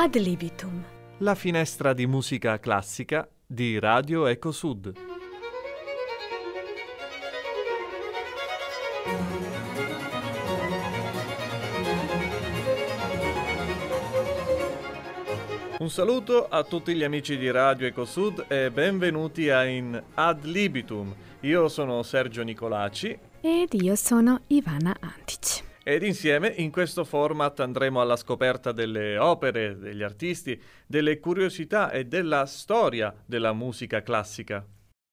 Ad libitum. La finestra di musica classica di Radio Eco Sud. Un saluto a tutti gli amici di Radio Ecosud e benvenuti a in Ad Libitum. Io sono Sergio Nicolaci Ed io sono Ivana. Ed insieme in questo format andremo alla scoperta delle opere, degli artisti, delle curiosità e della storia della musica classica.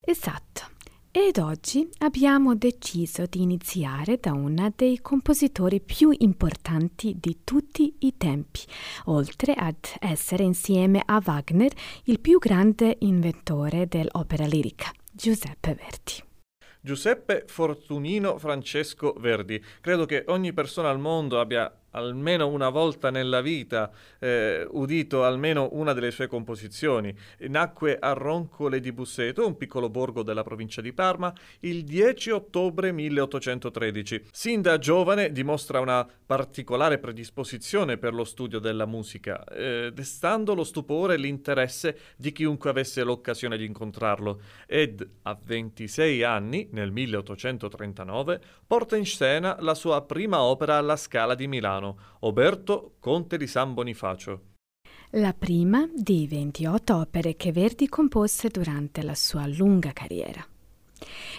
Esatto. Ed oggi abbiamo deciso di iniziare da uno dei compositori più importanti di tutti i tempi, oltre ad essere insieme a Wagner il più grande inventore dell'opera lirica, Giuseppe Verdi. Giuseppe Fortunino Francesco Verdi. Credo che ogni persona al mondo abbia almeno una volta nella vita eh, udito almeno una delle sue composizioni. Nacque a Roncole di Busseto, un piccolo borgo della provincia di Parma, il 10 ottobre 1813. Sin da giovane dimostra una particolare predisposizione per lo studio della musica, eh, destando lo stupore e l'interesse di chiunque avesse l'occasione di incontrarlo, ed a 26 anni, nel 1839, porta in scena la sua prima opera alla Scala di Milano, Oberto, conte di San Bonifacio. La prima di 28 opere che Verdi compose durante la sua lunga carriera.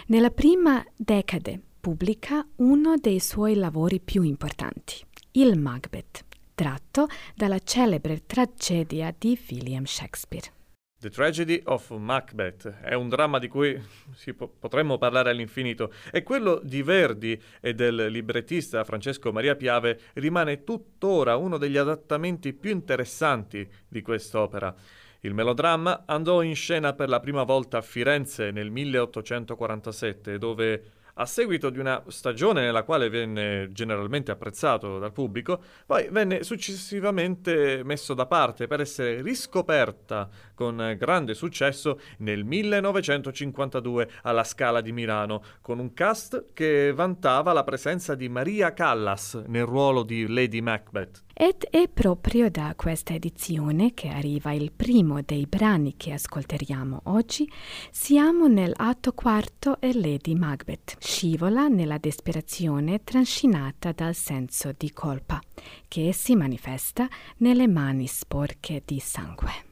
Nella prima decade pubblica uno dei suoi lavori più importanti, il Macbeth, tratto dalla celebre tragedia di William Shakespeare. The Tragedy of Macbeth è un dramma di cui po- potremmo parlare all'infinito e quello di Verdi e del librettista Francesco Maria Piave rimane tuttora uno degli adattamenti più interessanti di quest'opera. Il melodramma andò in scena per la prima volta a Firenze nel 1847, dove a seguito di una stagione nella quale venne generalmente apprezzato dal pubblico, poi venne successivamente messo da parte per essere riscoperta con grande successo nel 1952 alla Scala di Milano, con un cast che vantava la presenza di Maria Callas nel ruolo di Lady Macbeth. Ed è proprio da questa edizione che arriva il primo dei brani che ascolteremo oggi. Siamo nell'atto quarto e Lady Macbeth scivola nella disperazione trascinata dal senso di colpa, che si manifesta nelle mani sporche di sangue.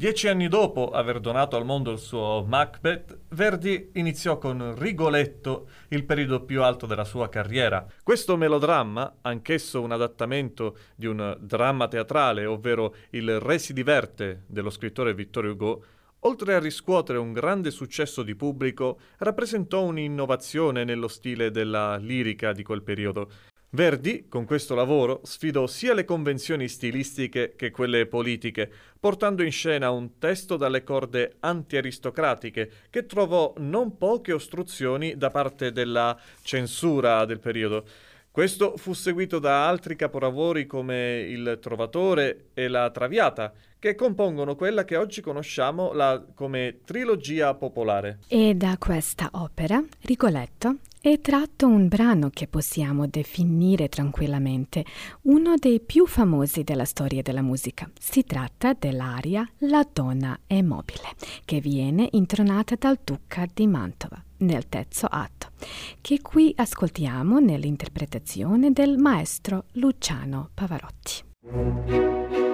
Dieci anni dopo aver donato al mondo il suo Macbeth, Verdi iniziò con Rigoletto il periodo più alto della sua carriera. Questo melodramma, anch'esso un adattamento di un dramma teatrale, ovvero Il Re si diverte dello scrittore Vittorio Hugo, oltre a riscuotere un grande successo di pubblico, rappresentò un'innovazione nello stile della lirica di quel periodo. Verdi, con questo lavoro, sfidò sia le convenzioni stilistiche che quelle politiche, portando in scena un testo dalle corde anti-aristocratiche che trovò non poche ostruzioni da parte della censura del periodo. Questo fu seguito da altri capolavori come Il Trovatore e La Traviata, che compongono quella che oggi conosciamo la, come trilogia popolare. E da questa opera, Rigoletto, è tratto un brano che possiamo definire tranquillamente uno dei più famosi della storia della musica. Si tratta dell'aria La donna è mobile, che viene intronata dal duca di Mantova nel terzo atto, che qui ascoltiamo nell'interpretazione del maestro Luciano Pavarotti.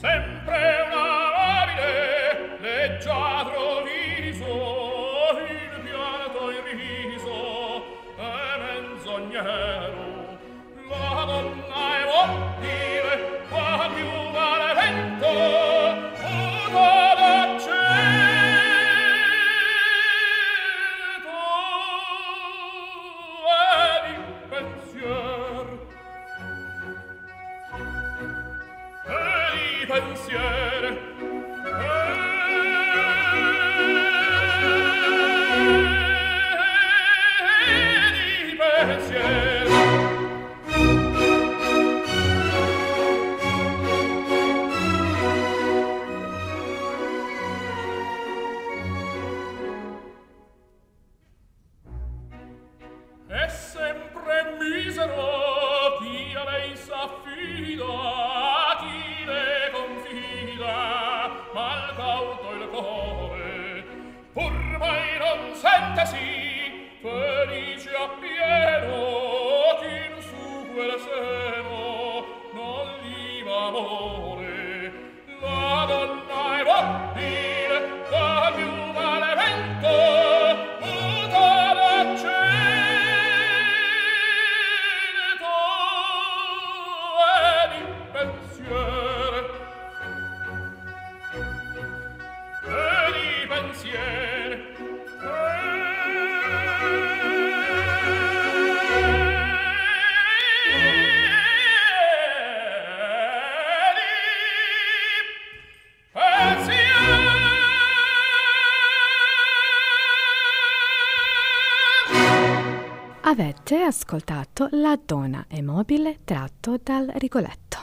Sempre! Avete ascoltato La donna è mobile tratto dal Rigoletto.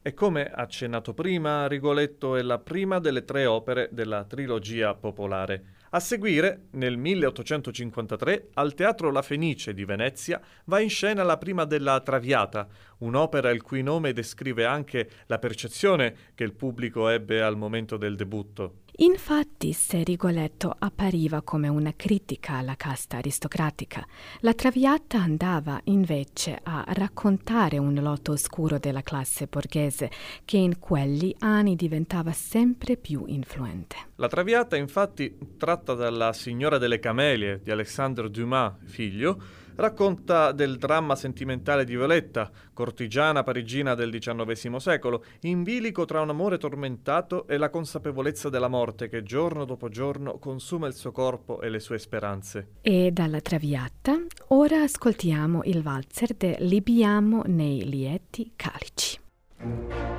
E come accennato prima, Rigoletto è la prima delle tre opere della trilogia popolare. A seguire, nel 1853, al Teatro La Fenice di Venezia, va in scena la prima della Traviata, un'opera il cui nome descrive anche la percezione che il pubblico ebbe al momento del debutto. Infatti, se Rigoletto appariva come una critica alla casta aristocratica, la Traviata andava invece a raccontare un lotto oscuro della classe borghese che in quegli anni diventava sempre più influente. La Traviata, infatti, tratta dalla Signora delle Camelie di Alexandre Dumas, figlio, racconta del dramma sentimentale di Violetta, cortigiana parigina del XIX secolo, in bilico tra un amore tormentato e la consapevolezza della morte che giorno dopo giorno consuma il suo corpo e le sue speranze. E dalla Traviata ora ascoltiamo il valzer de Libiamo nei lieti calici.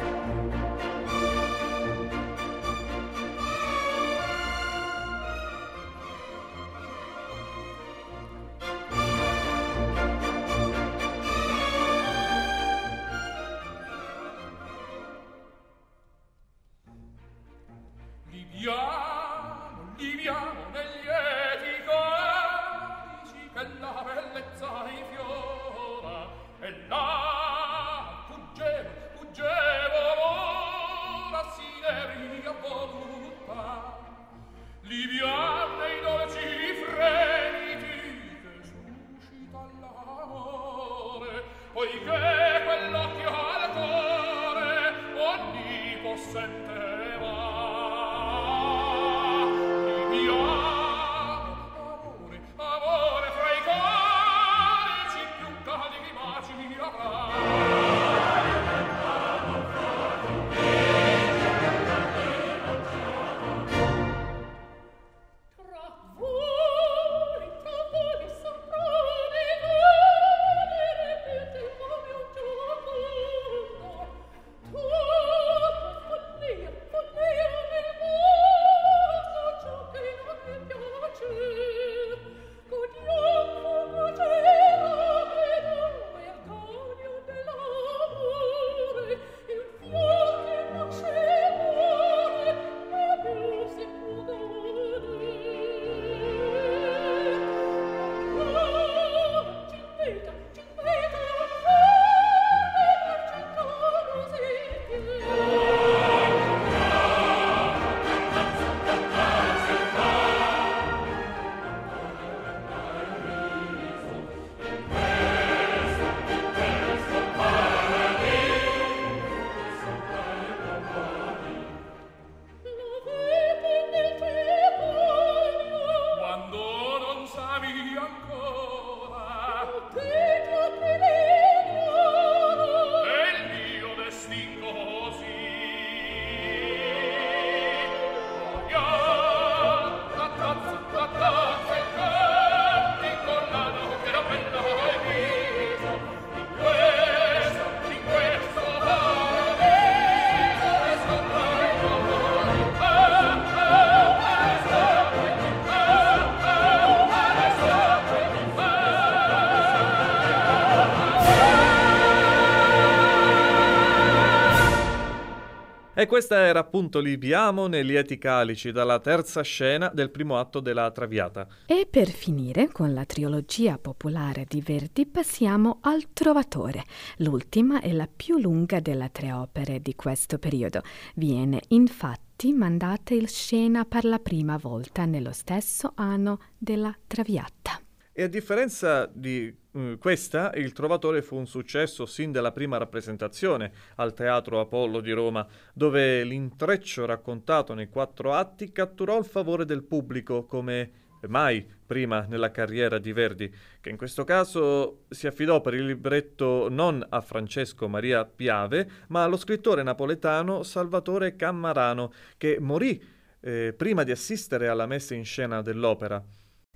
Questa era appunto Libiamo nei lieti calici dalla terza scena del primo atto della Traviata. E per finire con la trilogia popolare di Verdi passiamo al Trovatore. L'ultima e la più lunga delle tre opere di questo periodo. Viene infatti mandata in scena per la prima volta nello stesso anno della Traviata. E a differenza di uh, questa, Il Trovatore fu un successo sin dalla prima rappresentazione al Teatro Apollo di Roma, dove l'intreccio raccontato nei quattro atti catturò il favore del pubblico come mai prima nella carriera di Verdi, che in questo caso si affidò per il libretto non a Francesco Maria Piave, ma allo scrittore napoletano Salvatore Cammarano, che morì eh, prima di assistere alla messa in scena dell'opera.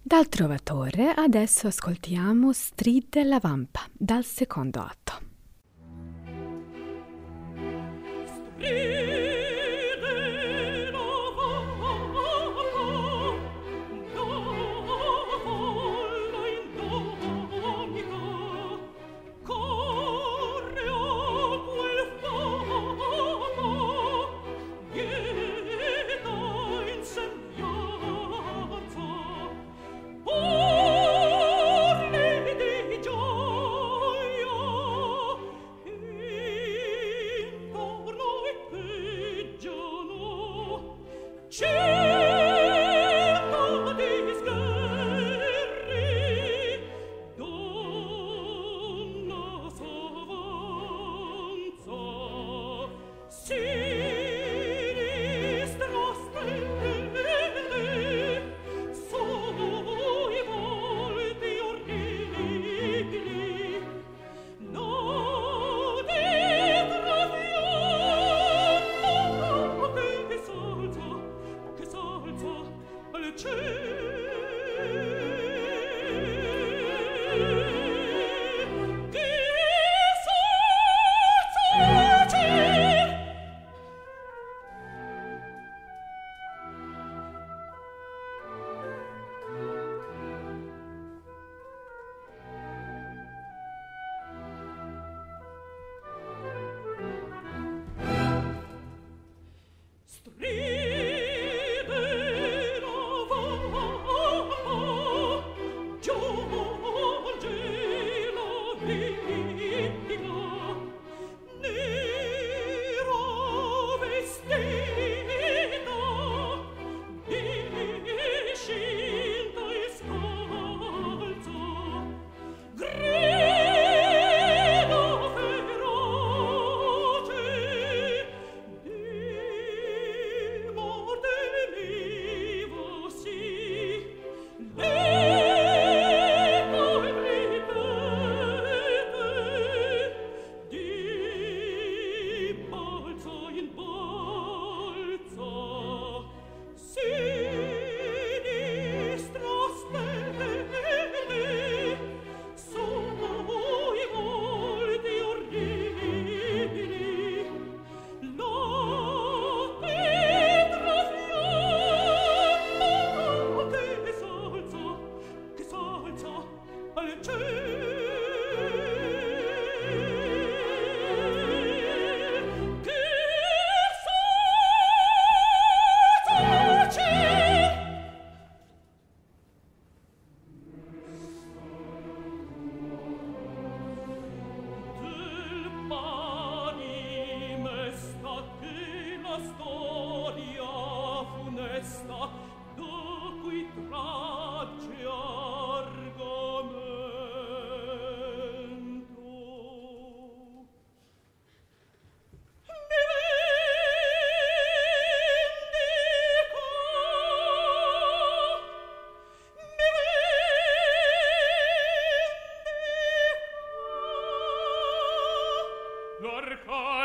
Dal Trovatore adesso ascoltiamo Stride la Vampa dal secondo atto.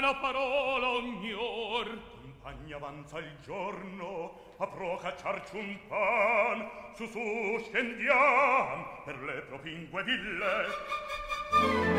la parola ogni or. Avanza il giorno a procacciarci un pan. Su su scendiam per le propingue ville.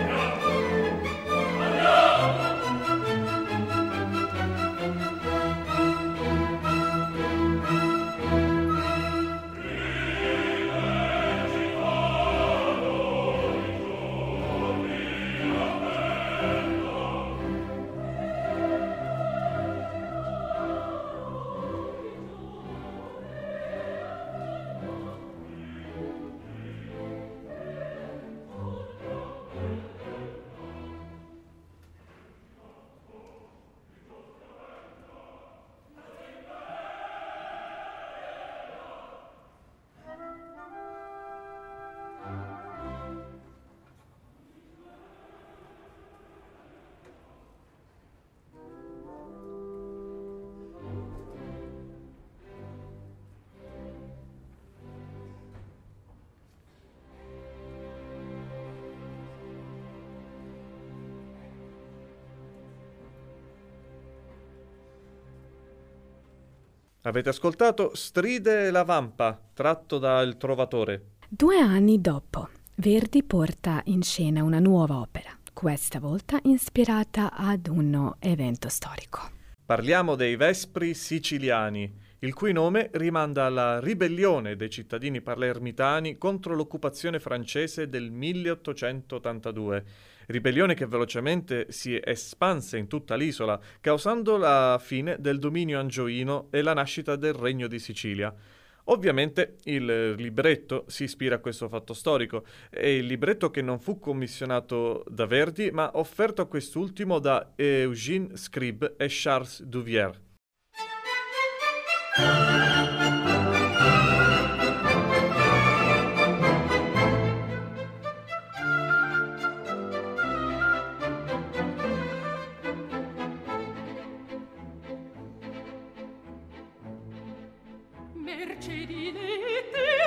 Avete ascoltato Stride la Vampa, tratto da Il Trovatore. Due anni dopo, Verdi porta in scena una nuova opera, questa volta ispirata ad un evento storico. Parliamo dei Vespri siciliani, il cui nome rimanda alla ribellione dei cittadini palermitani contro l'occupazione francese del 1882 ribellione che velocemente si espanse in tutta l'isola, causando la fine del dominio angioino e la nascita del Regno di Sicilia. Ovviamente il libretto si ispira a questo fatto storico, è il libretto che non fu commissionato da Verdi, ma offerto a quest'ultimo da Eugène Scribe e Charles Duvier. Mercedinete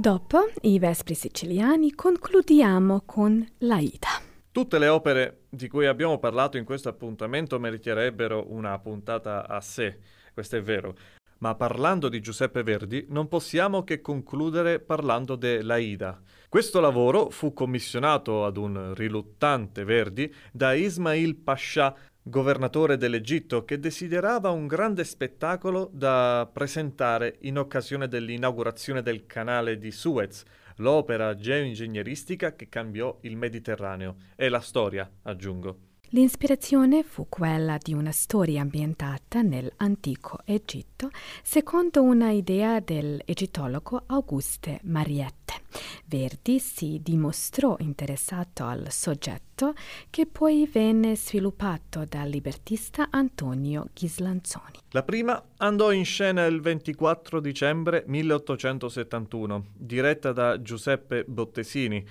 Dopo i Vespri siciliani concludiamo con l'Aida. Tutte le opere di cui abbiamo parlato in questo appuntamento meriterebbero una puntata a sé, questo è vero. Ma parlando di Giuseppe Verdi non possiamo che concludere parlando dell'Aida. Questo lavoro fu commissionato ad un riluttante Verdi da Ismail Pascià, governatore dell'Egitto, che desiderava un grande spettacolo da presentare in occasione dell'inaugurazione del canale di Suez, l'opera geoingegneristica che cambiò il Mediterraneo e la storia, aggiungo. L'inspirazione fu quella di una storia ambientata nell'antico Egitto secondo una idea dell'egittologo Auguste Mariette. Verdi si dimostrò interessato al soggetto che poi venne sviluppato dal libertista Antonio Ghislanzoni. La prima andò in scena il 24 dicembre 1871, diretta da Giuseppe Bottesini,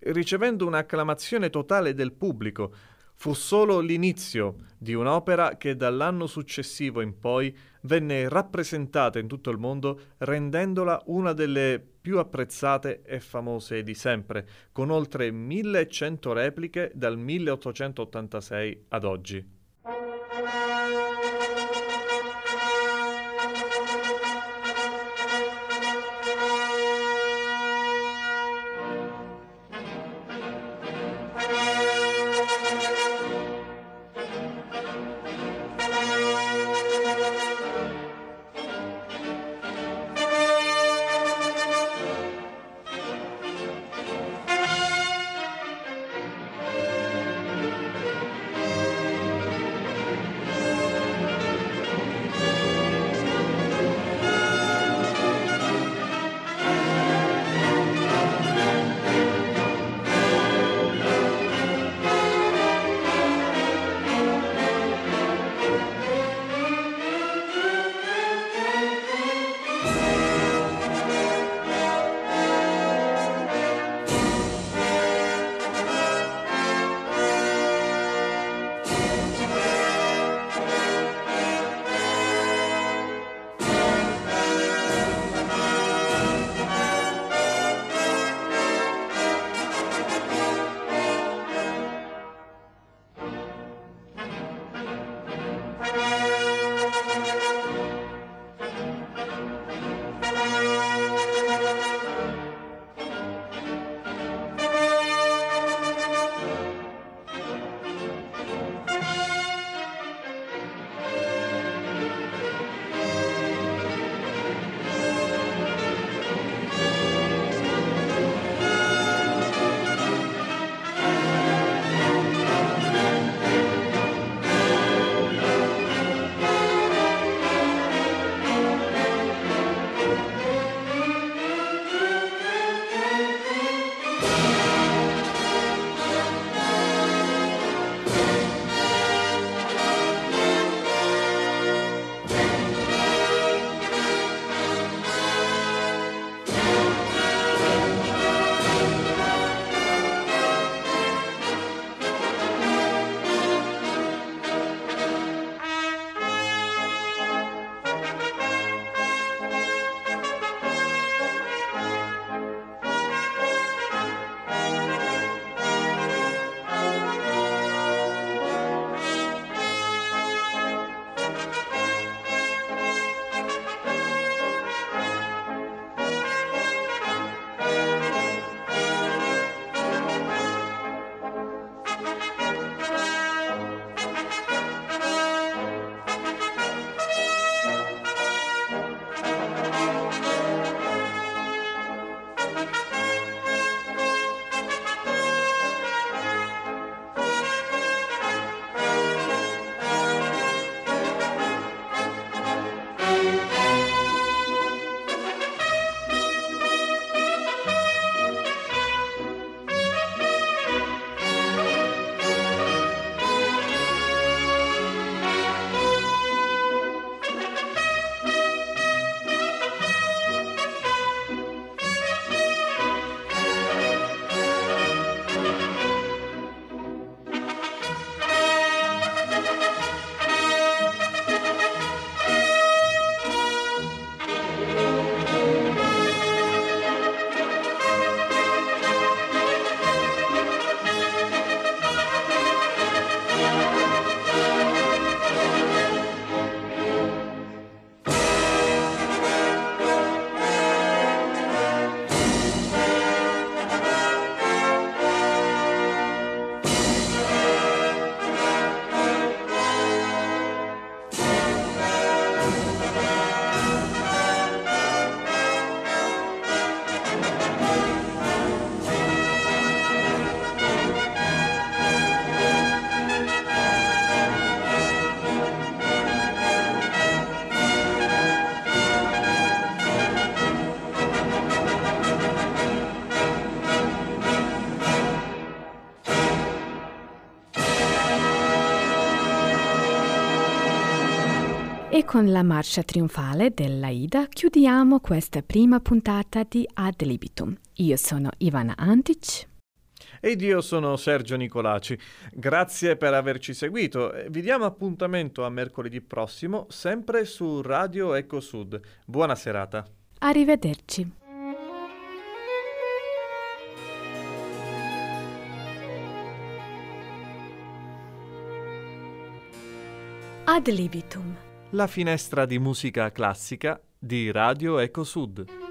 ricevendo un'acclamazione totale del pubblico Fu solo l'inizio di un'opera che dall'anno successivo in poi venne rappresentata in tutto il mondo rendendola una delle più apprezzate e famose di sempre, con oltre 1100 repliche dal 1886 ad oggi. Con la marcia trionfale dell'Aida chiudiamo questa prima puntata di Ad Libitum. Io sono Ivana Antic. Ed io sono Sergio Nicolaci. Grazie per averci seguito. Vi diamo appuntamento a mercoledì prossimo, sempre su Radio Eco Sud. Buona serata. Arrivederci. Ad libitum. La finestra di musica classica di Radio Eco Sud.